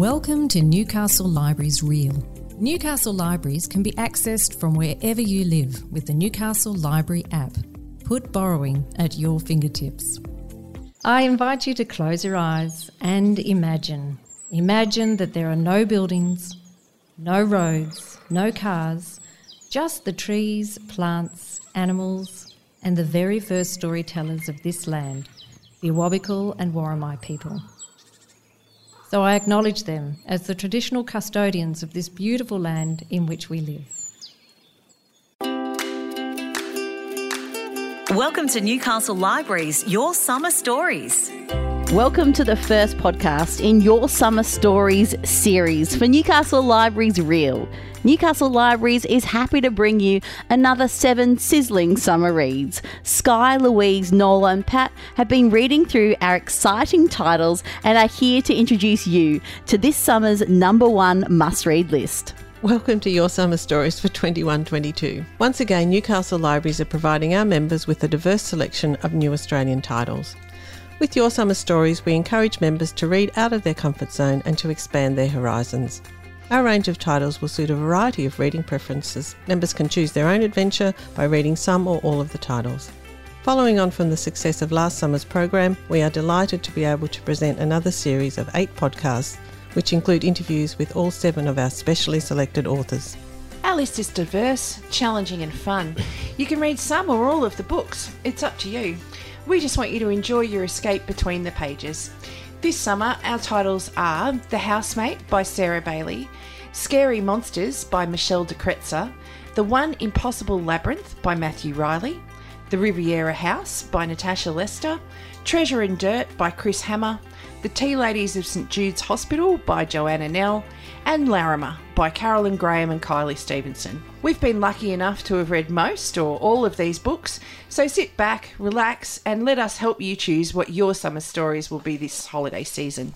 Welcome to Newcastle Libraries Reel. Newcastle Libraries can be accessed from wherever you live with the Newcastle Library app. Put borrowing at your fingertips. I invite you to close your eyes and imagine. Imagine that there are no buildings, no roads, no cars, just the trees, plants, animals, and the very first storytellers of this land, the Awabakal and Worimi people. So I acknowledge them as the traditional custodians of this beautiful land in which we live. Welcome to Newcastle Libraries, Your Summer Stories. Welcome to the first podcast in Your Summer Stories series for Newcastle Libraries Real. Newcastle Libraries is happy to bring you another seven sizzling summer reads. Sky, Louise, Nola, and Pat have been reading through our exciting titles and are here to introduce you to this summer's number one must read list. Welcome to Your Summer Stories for 21 22. Once again, Newcastle Libraries are providing our members with a diverse selection of new Australian titles. With Your Summer Stories, we encourage members to read out of their comfort zone and to expand their horizons. Our range of titles will suit a variety of reading preferences. Members can choose their own adventure by reading some or all of the titles. Following on from the success of last summer's program, we are delighted to be able to present another series of eight podcasts, which include interviews with all seven of our specially selected authors. Our list is diverse, challenging, and fun. You can read some or all of the books, it's up to you. We just want you to enjoy your escape between the pages. This summer, our titles are The Housemate by Sarah Bailey, Scary Monsters by Michelle de Kretser, The One Impossible Labyrinth by Matthew Reilly, The Riviera House by Natasha Lester, Treasure and Dirt by Chris Hammer, The Tea Ladies of St Jude's Hospital by Joanna Nell, and Larrimah by Carolyn Graham and Kylie Stevenson. We've been lucky enough to have read most or all of these books, so sit back, relax, and let us help you choose what your summer stories will be this holiday season.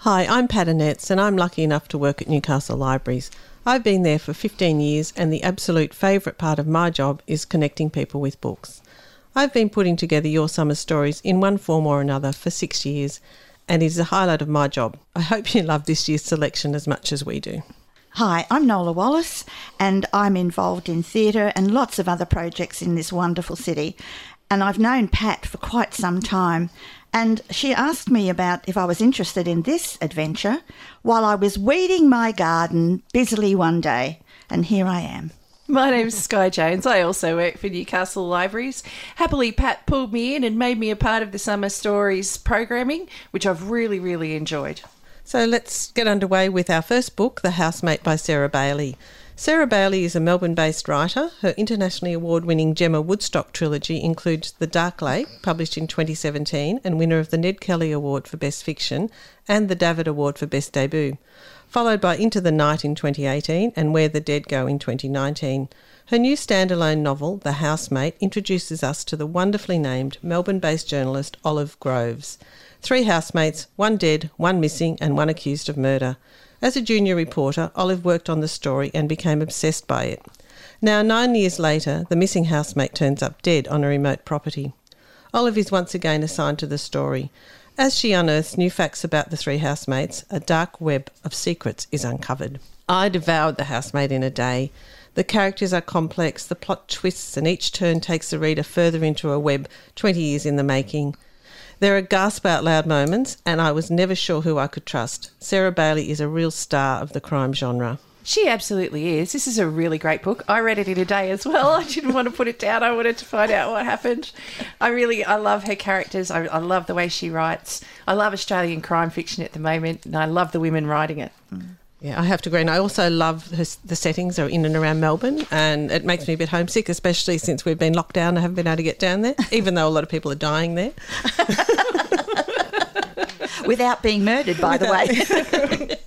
Hi, I'm Pat Annetts, and I'm lucky enough to work at Newcastle Libraries. I've been there for 15 years, and the absolute favourite part of my job is connecting people with books. I've been putting together your summer stories in one form or another for six years, and it is a highlight of my job. I hope you love this year's selection as much as we do. Hi, I'm Nola Wallace, and I'm involved in theatre and lots of other projects in this wonderful city. And I've known Pat for quite some time, and she asked me about if I was interested in this adventure while I was weeding my garden busily one day, and here I am. My name's Sky Jones. I also work for Newcastle Libraries. Happily, Pat pulled me in and made me a part of the Summer Stories programming, which I've really, really enjoyed. So let's get underway with our first book, The Housemate by Sarah Bailey. Sarah Bailey is a Melbourne based writer. Her internationally award winning Gemma Woodstock trilogy includes The Dark Lake, published in 2017 and winner of the Ned Kelly Award for Best Fiction and the Davitt Award for Best Debut followed by Into the Night in 2018 and Where the Dead Go in 2019. Her new standalone novel, The Housemate, introduces us to the wonderfully named Melbourne based journalist Olive Groves. Three housemates, one dead, one missing, and one accused of murder. As a junior reporter, Olive worked on the story and became obsessed by it. Now, nine years later, the missing housemate turns up dead on a remote property. Olive is once again assigned to the story. As she unearths new facts about the three housemates, a dark web of secrets is uncovered. I devoured The Housemate in a day. The characters are complex, the plot twists, and each turn takes the reader further into a web 20 years in the making. There are gasp out loud moments, and I was never sure who I could trust. Sarah Bailey is a real star of the crime genre. She absolutely is. This is a really great book. I read it in a day as well. I didn't want to put it down. I wanted to find out what happened. I really, I love her characters. I, I love the way she writes. I love Australian crime fiction at the moment, and I love the women writing it. Mm. Yeah, I have to agree. And I also love her, the settings are in and around Melbourne, and it makes me a bit homesick, especially since we've been locked down and haven't been able to get down there, even though a lot of people are dying there. Without being murdered, by the way.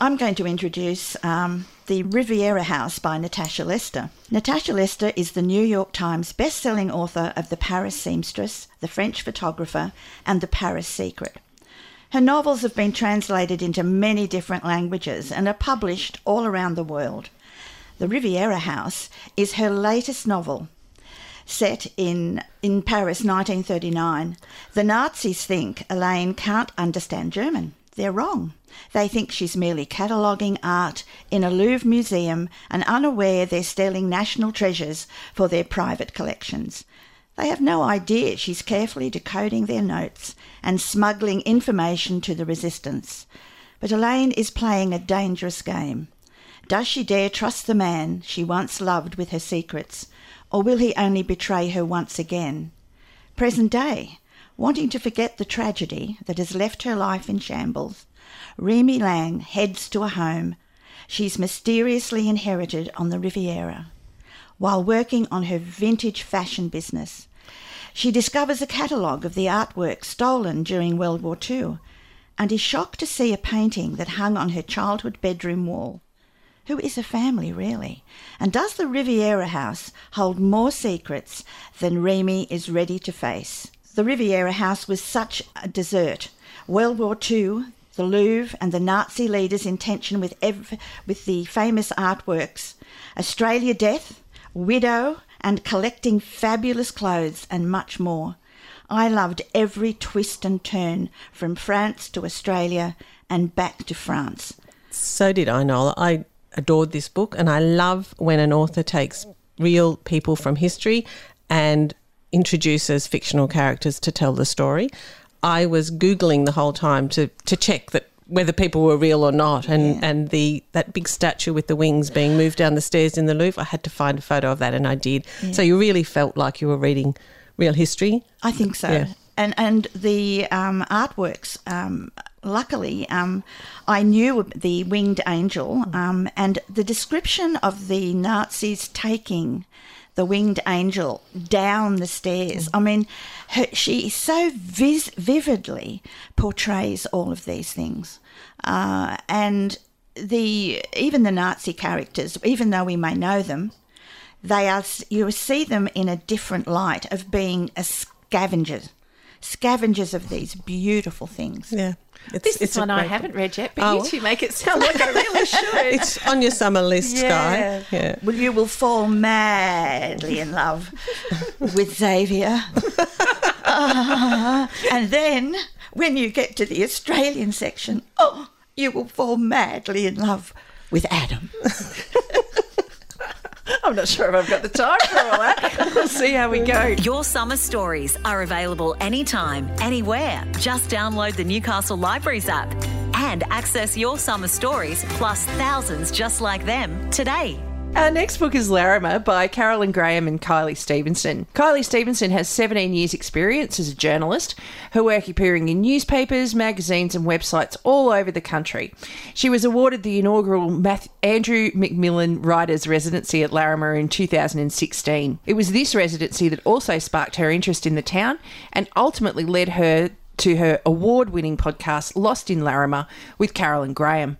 I'm going to introduce um, The Riviera House by Natasha Lester. Natasha Lester is the New York Times best-selling author of The Paris Seamstress, The French Photographer, and The Paris Secret. Her novels have been translated into many different languages and are published all around the world. The Riviera House is her latest novel, set in, in Paris 1939. The Nazis think Elaine can't understand German. They're wrong. They think she's merely cataloguing art in a Louvre museum and unaware they're stealing national treasures for their private collections. They have no idea she's carefully decoding their notes and smuggling information to the resistance. But Elaine is playing a dangerous game. Does she dare trust the man she once loved with her secrets, or will he only betray her once again? Present day, wanting to forget the tragedy that has left her life in shambles, Remy Lang heads to a home she's mysteriously inherited on the Riviera. While working on her vintage fashion business, she discovers a catalogue of the artwork stolen during World War II and is shocked to see a painting that hung on her childhood bedroom wall. Who is a family, really? And does the Riviera house hold more secrets than Remy is ready to face? The Riviera house was such a desert. World War II, the Louvre, and the Nazi leaders intention with, ev- with the famous artworks. Australia death, widow, and collecting fabulous clothes, and much more. I loved every twist and turn from France to Australia and back to France. So did I, Nola. I adored this book, and I love when an author takes real people from history and introduces fictional characters to tell the story. I was googling the whole time to to check that whether people were real or not, and Yeah. and the that big statue with the wings being moved down the stairs in the Louvre. I had to find a photo of that, and I did. So you really felt like you were reading real history. I think so. Yeah. And and the um, artworks. Um, luckily, um, I knew the winged angel, um, and the description of the Nazis taking the winged angel down the stairs. I mean, her, she so vis- vividly portrays all of these things, uh, and the even the Nazi characters, even though we may know them, they are you see them in a different light of being a scavengers scavengers of these beautiful things. Yeah, it's, This it's is one I haven't book. read yet, but Oh. you two make it sound like I really should. It's on your summer list, Yeah. Sky. Yeah. well you will fall madly in love with xavier Ah, and then when you get to the australian section oh you will fall madly in love with adam I'm not sure if I've got the time for all that. We'll see how we go. Your summer stories are available anytime, anywhere. Just download the Newcastle Libraries app and access your summer stories plus thousands just like them today. Our next book is Larrimah by Carolyn Graham and Kylie Stevenson. Kylie Stevenson has 17 years' experience as a journalist, her work appearing in newspapers, magazines, and websites all over the country. She was awarded the inaugural Andrew McMillan Writers Residency at Larrimah in 2016. It was this residency that also sparked her interest in the town and ultimately led her to her award winning podcast, Lost in Larrimah, with Carolyn Graham.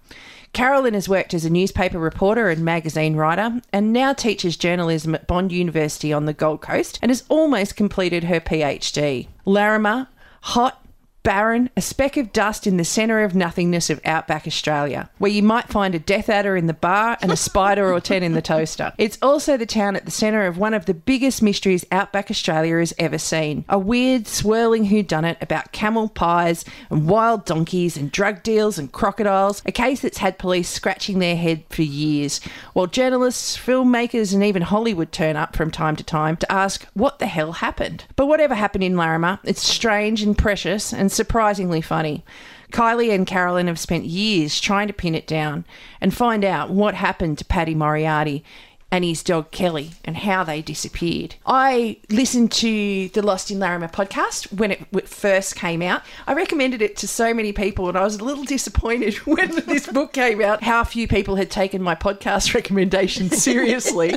Carolyn has worked as a newspaper reporter and magazine writer and now teaches journalism at Bond University on the Gold Coast and has almost completed her PhD. Larrimah, hot, barren, a speck of dust in the centre of nothingness of outback Australia, where you might find a death adder in the bar and a spider or ten in the toaster. It's also the town at the centre of one of the biggest mysteries outback Australia has ever seen. A weird, swirling whodunit about camel pies and wild donkeys and drug deals and crocodiles, a case that's had police scratching their head for years, while journalists, filmmakers, and even Hollywood turn up from time to time to ask what the hell happened. But whatever happened in Larrimah, it's strange and precious and surprisingly funny. Kylie and Carolyn have spent years trying to pin it down and find out what happened to Paddy Moriarty and his dog Kelly and how they disappeared. I listened to the Lost in Larrimah podcast when it first came out. I recommended it to so many people and I was a little disappointed when this book came out how few people had taken my podcast recommendation seriously.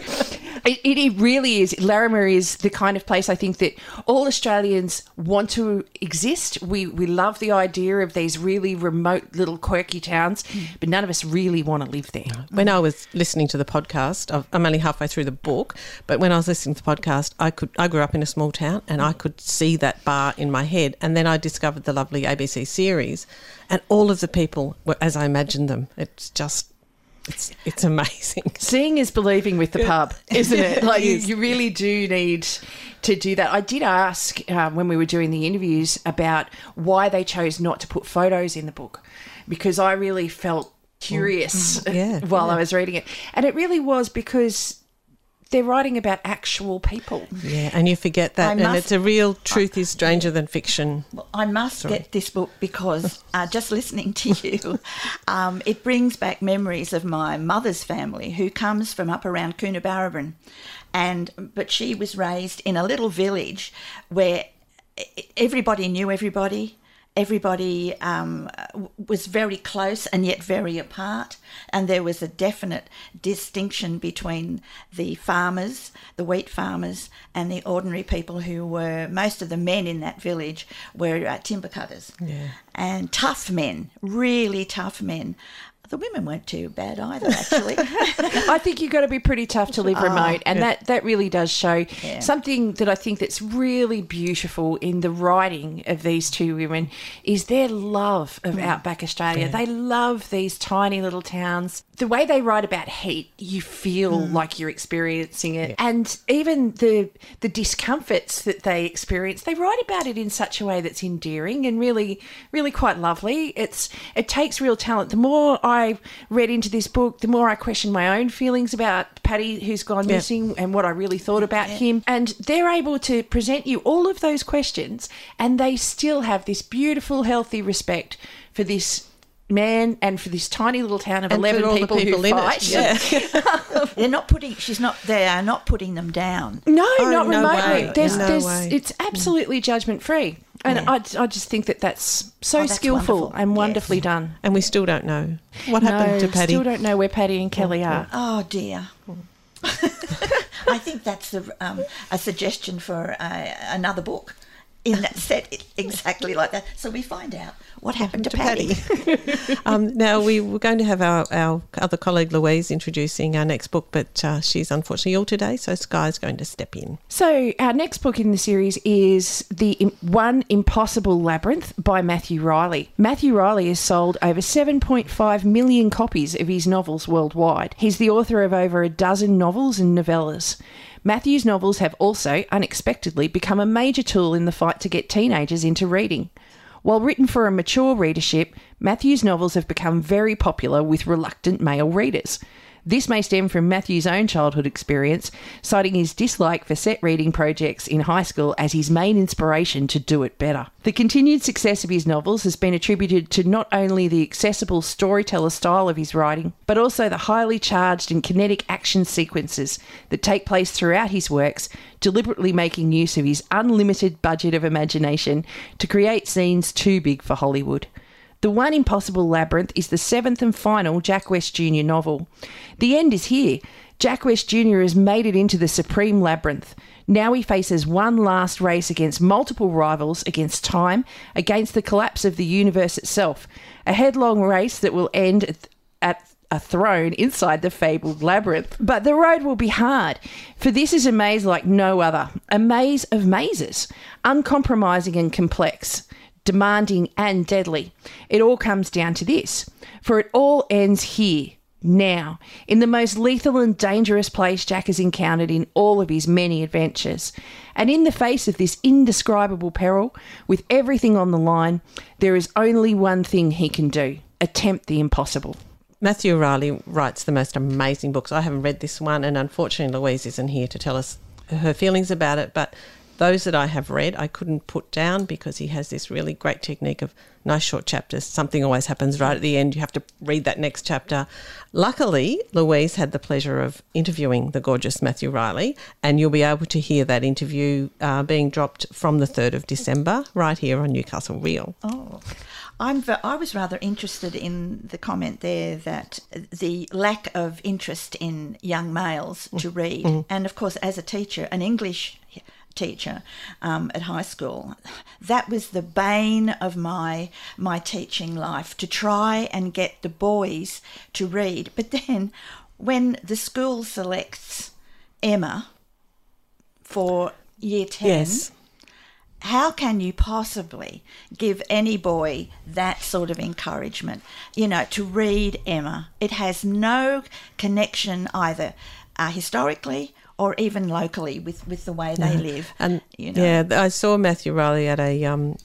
It, it, it really is. Larrimah is the kind of place I think that all Australians want to exist. We we love the idea of these really remote little quirky towns, mm. but none of us really want to live there. When I was listening to the podcast, I'm only halfway through the book, but when I was listening to the podcast, I could I grew up in a small town and I could see that bar in my head, and then I discovered the lovely ABC series, and all of the people were as I imagined them. It's just It's it's amazing. Seeing is believing with the pub, isn't it? Like you, you really do need to do that. I did ask um, when we were doing the interviews about why they chose not to put photos in the book because I really felt curious yeah, while I was reading it, and it really was because they're writing about actual people. Yeah, and you forget that, and it's a real truth is stranger than fiction. Well, I must get this book because uh, just listening to you, um, it brings back memories of my mother's family, who comes from up around Coonabarabran, and but she was raised in a little village where everybody knew everybody. Everybody um, was very close and yet very apart, and there was a definite distinction between the farmers, the wheat farmers, and the ordinary people who were most of the men in that village were uh, timber cutters. And tough men, really tough men. The women weren't too bad either, actually. I think you've got to be pretty tough to live oh, remote, and that that really does show Yeah. something that I think that's really beautiful in the writing of these two women is their love of mm. outback Australia. They love these tiny little towns. The way they write about heat, you feel mm. like you're experiencing it, and even the the discomforts that they experience, they write about it in such a way that's endearing and really, really quite lovely. It's it takes real talent. The more I read into this book, the more I question my own feelings about Paddy, who's gone Yeah. missing, and what I really thought about him. And they're able to present you all of those questions, and they still have this beautiful, healthy respect for this man and for this tiny little town of And 11 all the people, people who in it, fight. yeah. They're not putting. She's not. They are not putting them down. No, Oh, not no remotely. way. There's, No there's, way. It's absolutely judgment free. And I, I just think that that's so Oh, that's skillful wonderful. and Yes. wonderfully done. And we still don't know what happened no, to Paddy. still don't know where Paddy and Kelly are. Oh dear. I think that's a, um, a suggestion for uh, another book in that set exactly like that. So we find out what happened to, to Paddy. um, now we were going to have our, our other colleague Louise introducing our next book, but uh, she's unfortunately ill today, so Sky's going to step in. So, our next book in the series is The One Impossible Labyrinth by Matthew Reilly. Matthew Reilly has sold over 7.5 million copies of his novels worldwide. He's the author of over a dozen novels and novellas. Matthew's novels have also, unexpectedly, become a major tool in the fight to get teenagers into reading. While written for a mature readership, Matthew's novels have become very popular with reluctant male readers. This may stem from Matthew's own childhood experience, citing his dislike for set reading projects in high school as his main inspiration to do it better. The continued success of his novels has been attributed to not only the accessible storyteller style of his writing, but also the highly charged and kinetic action sequences that take place throughout his works, deliberately making use of his unlimited budget of imagination to create scenes too big for Hollywood. The One Impossible Labyrinth is the seventh and final Jack West Jr. novel. The end is here. Jack West Jr. has made it into the supreme labyrinth. Now he faces one last race against multiple rivals, against time, against the collapse of the universe itself. A headlong race that will end at, a throne inside the fabled labyrinth. But the road will be hard, for this is a maze like no other a maze of mazes, uncompromising and complex demanding and deadly. It all comes down to this, for it all ends here, now, in the most lethal and dangerous place Jack has encountered in all of his many adventures. And in the face of this indescribable peril, with everything on the line, there is only one thing he can do attempt the impossible. Matthew Reilly writes the most amazing books. I haven't read this one, and unfortunately, Louise isn't here to tell us her feelings about it. But those that I have read, I couldn't put down because he has this really great technique of nice short chapters. Something always happens right at the end. You have to read that next chapter. Luckily, Louise had the pleasure of interviewing the gorgeous Matthew Reilly, and you'll be able to hear that interview uh, being dropped from the 3rd of December right here on Newcastle Reel. Oh, I'm. I was rather interested in the comment there that the lack of interest in young males to read, and of course, as a teacher, an English teacher um, at high school, that was the bane of my my teaching life to try and get the boys to read. But then, when the school selects Emma for year ten Yes. how can you possibly give any boy that sort of encouragement? You know, to read Emma. It has no connection either uh, historically or even locally with, with the way they live. And you know. yeah, I saw Matthew Reilly at a um,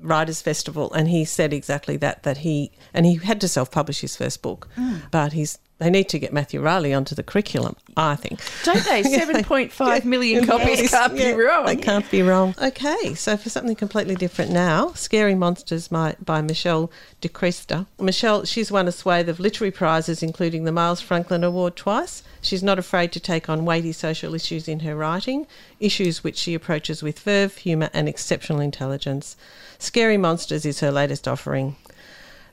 writers festival, and he said exactly that. That he and he had to self-publish his first book, Mm. but he's they need to get Matthew Reilly onto the curriculum. I think. Don't they? 7.5 million copies Yes, can't yeah, be wrong. They can't be wrong. Okay, so for something completely different now, Scary Monsters by, by Michelle de Kretser. Michelle, she's won a swathe of literary prizes, including the Miles Franklin Award twice. She's not afraid to take on weighty social issues in her writing, issues which she approaches with verve, humour, and exceptional intelligence. Scary Monsters is her latest offering.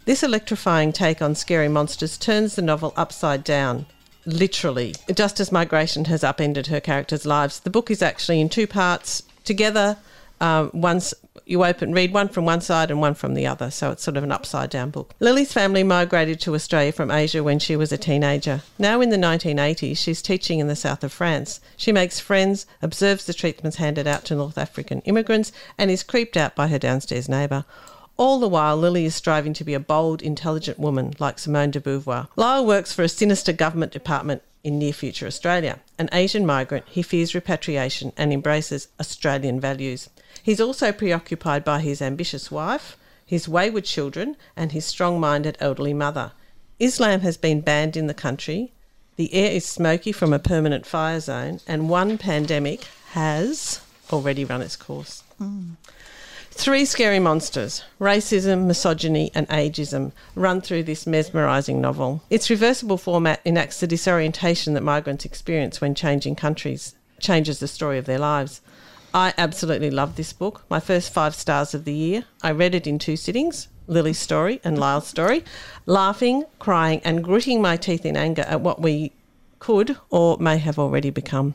This electrifying take on scary monsters turns the novel upside down, literally. Just as migration has upended her characters' lives, the book is actually in two parts together. Um, once you open, read one from one side and one from the other, so it's sort of an upside down book. Lily's family migrated to Australia from Asia when she was a teenager. Now in the 1980s, she's teaching in the south of France. She makes friends, observes the treatments handed out to North African immigrants, and is creeped out by her downstairs neighbour. All the while, Lily is striving to be a bold, intelligent woman like Simone de Beauvoir. Lyle works for a sinister government department in near future Australia. An Asian migrant, he fears repatriation and embraces Australian values. He's also preoccupied by his ambitious wife, his wayward children, and his strong minded elderly mother. Islam has been banned in the country, the air is smoky from a permanent fire zone, and one pandemic has already run its course. Mm. Three scary monsters racism, misogyny, and ageism run through this mesmerising novel. Its reversible format enacts the disorientation that migrants experience when changing countries, changes the story of their lives. I absolutely love this book. My first five stars of the year. I read it in two sittings Lily's story and Lyle's story, laughing, crying, and gritting my teeth in anger at what we could or may have already become.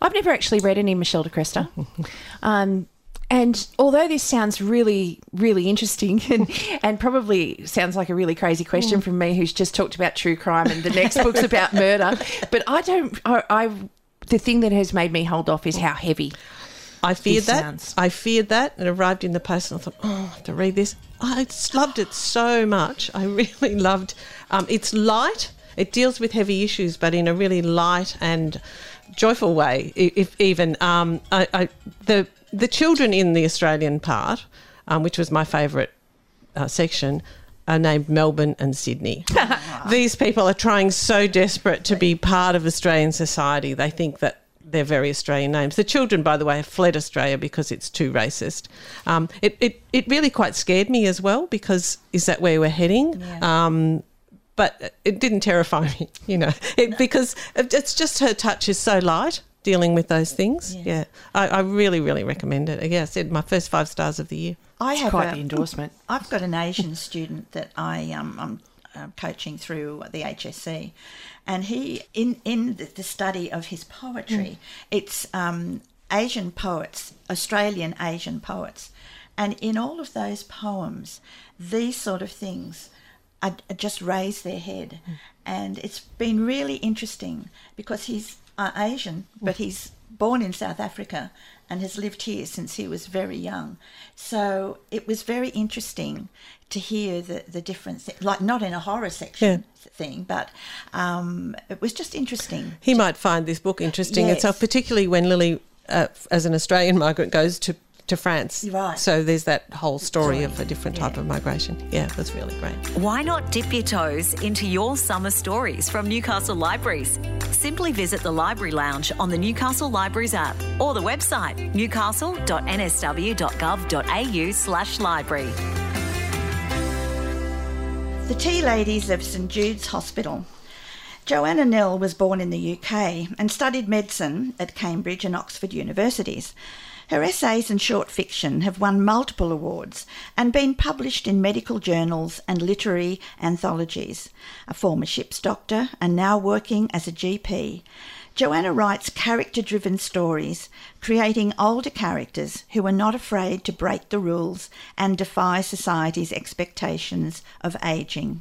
I've never actually read any Michelle de Kretser. Um, and although this sounds really, really interesting and, and probably sounds like a really crazy question from me who's just talked about true crime and the next book's about murder, but I don't, I, I, the thing that has made me hold off is how heavy. I feared that. sounds- I feared that. It arrived in the post, and I thought, oh, I have to read this. I loved it so much. I really loved. Um, it's light. It deals with heavy issues, but in a really light and joyful way. If even um, I, I, the the children in the Australian part, um, which was my favourite uh, section, are named Melbourne and Sydney. These people are trying so desperate to be part of Australian society. They think that they're very Australian names. The children, by the way, have fled Australia because it's too racist. Um, it, it, it really quite scared me as well because is that where we're heading? Um, but it didn't terrify me, you know, it, because it's just her touch is so light dealing with those things. Yeah, I, I really, really recommend it. Again, I said my first five stars of the year. I have Quite a- the endorsement. I've got an Asian student that I um, I'm uh, coaching through the HSC, and he in in the, the study of his poetry, it's um, Asian poets, Australian Asian poets, and in all of those poems, these sort of things. I just raise their head, and it's been really interesting because he's uh, Asian, but he's born in South Africa and has lived here since he was very young. So it was very interesting to hear the, the difference, like not in a horror section thing, but um, it was just interesting. He might find this book interesting Yes. itself, particularly when Lily, uh, as an Australian migrant, goes to, to France. Right. So there's that whole story of a different type Yeah. of migration. Yeah, that's really great. Why not dip your toes into your summer stories from Newcastle Libraries? Simply visit the Library Lounge on the Newcastle Libraries app or the website newcastle.nsw.gov.au slash library. The Tea Ladies of St Jude's Hospital. Joanna Nell was born in the UK and studied medicine at Cambridge and Oxford universities. Her essays and short fiction have won multiple awards and been published in medical journals and literary anthologies. A former ship's doctor and now working as a GP, Joanna writes character driven stories, creating older characters who are not afraid to break the rules and defy society's expectations of ageing.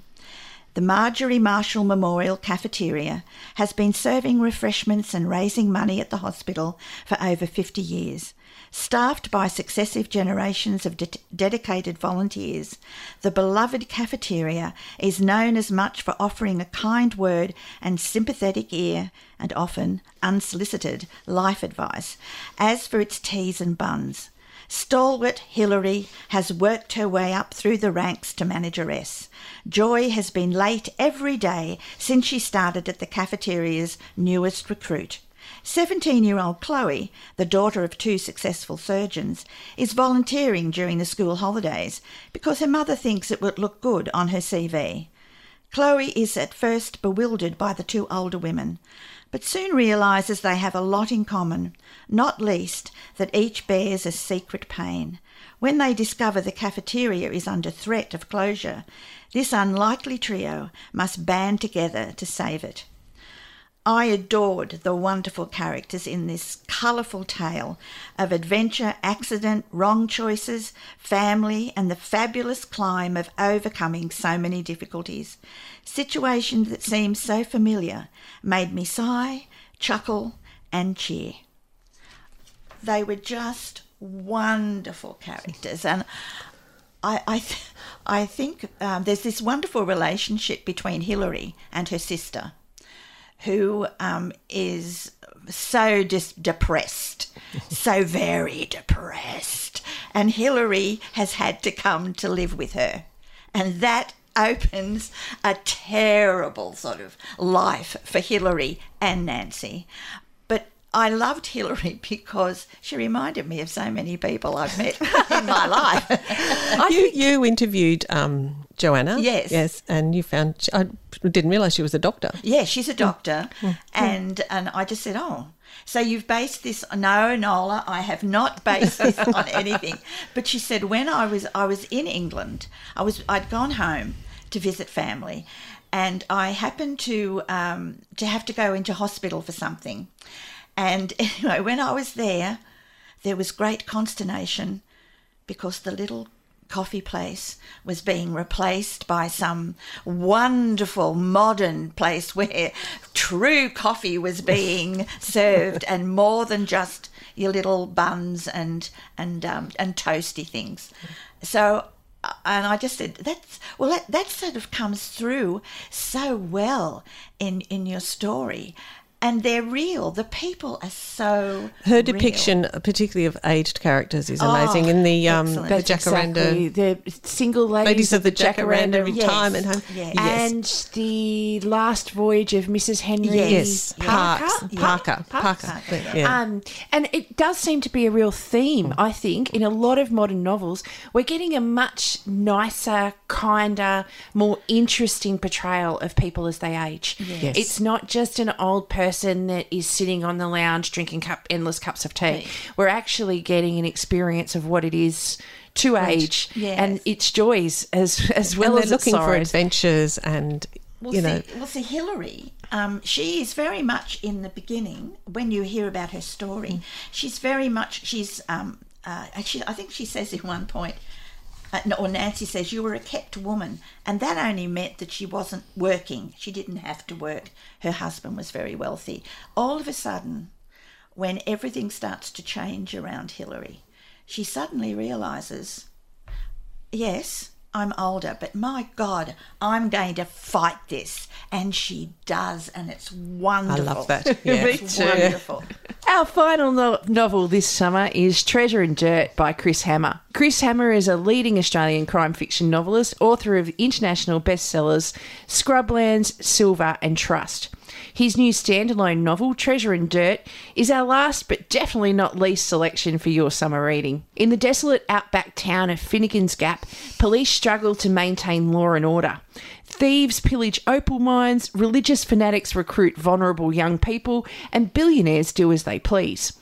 The Marjorie Marshall Memorial Cafeteria has been serving refreshments and raising money at the hospital for over 50 years. Staffed by successive generations of de- dedicated volunteers, the beloved cafeteria is known as much for offering a kind word and sympathetic ear, and often unsolicited life advice, as for its teas and buns. Stalwart Hilary has worked her way up through the ranks to manageress. Joy has been late every day since she started at the cafeteria's newest recruit. 17 year old Chloe, the daughter of two successful surgeons, is volunteering during the school holidays because her mother thinks it would look good on her CV. Chloe is at first bewildered by the two older women, but soon realises they have a lot in common, not least that each bears a secret pain. When they discover the cafeteria is under threat of closure, this unlikely trio must band together to save it. I adored the wonderful characters in this colourful tale of adventure, accident, wrong choices, family, and the fabulous climb of overcoming so many difficulties. Situations that seemed so familiar made me sigh, chuckle, and cheer. They were just wonderful characters, and I, I, th- I think um, there's this wonderful relationship between Hilary and her sister who um, is so just depressed, so very depressed. And Hillary has had to come to live with her. And that opens a terrible sort of life for Hillary and Nancy. But I loved Hillary because she reminded me of so many people I've met in my life. you, you interviewed um, Joanna. Yes. Yes, and you found, I didn't realise she was a doctor. Yeah, she's a hmm. doctor, hmm. Hmm. and and I just said, oh, so you've based this? No, Nola, I have not based this on anything. But she said when I was I was in England, I was I'd gone home to visit family, and I happened to um, to have to go into hospital for something, and anyway, when I was there, there was great consternation because the little coffee place was being replaced by some wonderful modern place where true coffee was being served and more than just your little buns and and um, and toasty things. So uh, and I just said that's well that, that sort of comes through so well in in your story and they're real. The people are so. Her real. depiction, particularly of aged characters, is amazing. in the um, excellent. the That's Jacaranda exactly the single ladies, ladies of the Jacaranda Yes. retirement home. Yes. and the last voyage of Mrs. Henry Yes, Parker. Parks, Parker, Parker. Parker, Yeah. Um, and it does seem to be a real theme, I think, in a lot of modern novels. We're getting a much nicer, kinder, more interesting portrayal of people as they age. Yes. It's not just an old person that is sitting on the lounge drinking cup endless cups of tea. We're actually getting an experience of what it is to age Yes. and its joys as as well and they're as looking its for adventures and Well, you see, know well, see, Hillary, um, she is very much in the beginning when you hear about her story. She's very much she's um, uh, actually I think she says in one point. Uh, or Nancy says you were a kept woman, and that only meant that she wasn't working. She didn't have to work. Her husband was very wealthy. All of a sudden, when everything starts to change around Hillary, she suddenly realizes yes, I'm older, but my God, I'm going to fight this. And she does, and it's wonderful. I wonderful. love that. Yeah. It's wonderful. Our final no- novel this summer is Treasure and Dirt by Chris Hammer. Chris Hammer is a leading Australian crime fiction novelist, author of international bestsellers Scrublands, Silver, and Trust. His new standalone novel, Treasure and Dirt, is our last but definitely not least selection for your summer reading. In the desolate outback town of Finnegan's Gap, police struggle to maintain law and order. Thieves pillage opal mines, religious fanatics recruit vulnerable young people, and billionaires do as they please.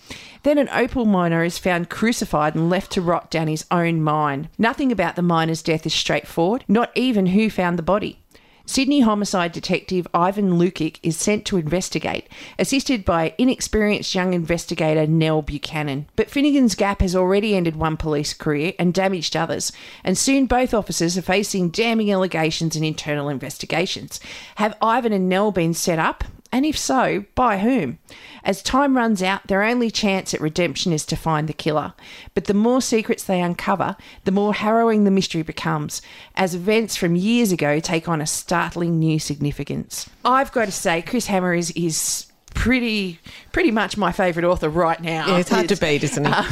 Then an opal miner is found crucified and left to rot down his own mine. Nothing about the miner's death is straightforward, not even who found the body. Sydney homicide detective Ivan Lucic is sent to investigate, assisted by inexperienced young investigator Nell Buchanan. But Finnegan's Gap has already ended one police career and damaged others, and soon both officers are facing damning allegations and internal investigations. Have Ivan and Nell been set up? And if so, by whom? As time runs out, their only chance at redemption is to find the killer. But the more secrets they uncover, the more harrowing the mystery becomes, as events from years ago take on a startling new significance. I've got to say, Chris Hammer is, is pretty pretty much my favourite author right now. Yeah, it's hard to beat, isn't he? Uh,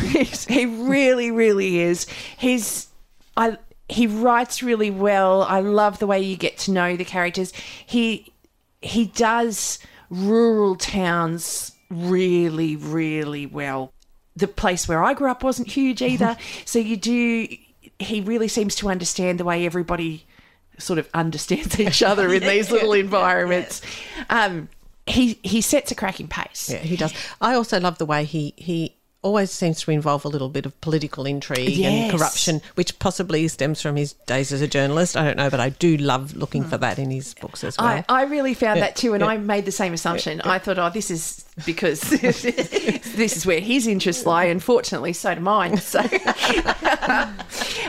he really, really is. He's I he writes really well. I love the way you get to know the characters. He he does rural towns really, really well. The place where I grew up wasn't huge either, so you do. He really seems to understand the way everybody sort of understands each other in these little environments. Um, he he sets a cracking pace. Yeah, he does. I also love the way he he always seems to involve a little bit of political intrigue Yes. and corruption, which possibly stems from his days as a journalist. I don't know, but I do love looking for that in his books as well. I, I really found Yeah, that too, and yeah. I made the same assumption. I thought, oh, this is because this is where his interests lie, and fortunately, so do mine. So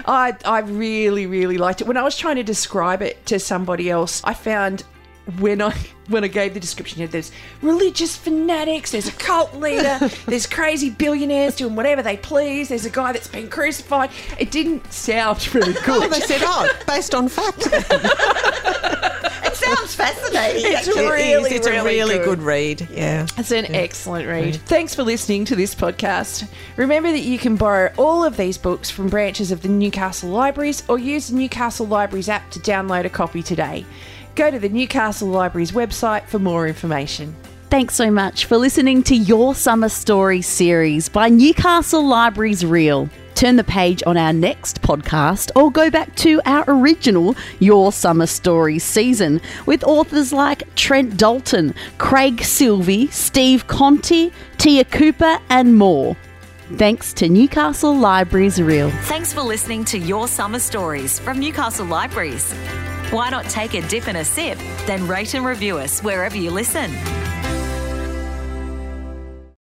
I, I really, really liked it. When I was trying to describe it to somebody else, I found when I when I gave the description, you know, there's religious fanatics, there's a cult leader, there's crazy billionaires doing whatever they please, there's a guy that's been crucified. It didn't sound really good. Oh, they said, oh, based on fact. It sounds fascinating. It's actually. really, it's a really really good. good, read. Yeah. It's an excellent read. Thanks for listening to this podcast. Remember that you can borrow all of these books from branches of the Newcastle Libraries or use the Newcastle Libraries app to download a copy today. Go to the Newcastle Libraries website for more information. Thanks so much for listening to Your Summer Story series by Newcastle Libraries Real. Turn the page on our next podcast or go back to our original Your Summer Story season with authors like Trent Dalton, Craig Silvey, Steve Conti, Tea Cooper, and more. Thanks to Newcastle Libraries Real. Thanks for listening to Your Summer Stories from Newcastle Libraries. Why not take a dip and a sip, then rate and review us wherever you listen?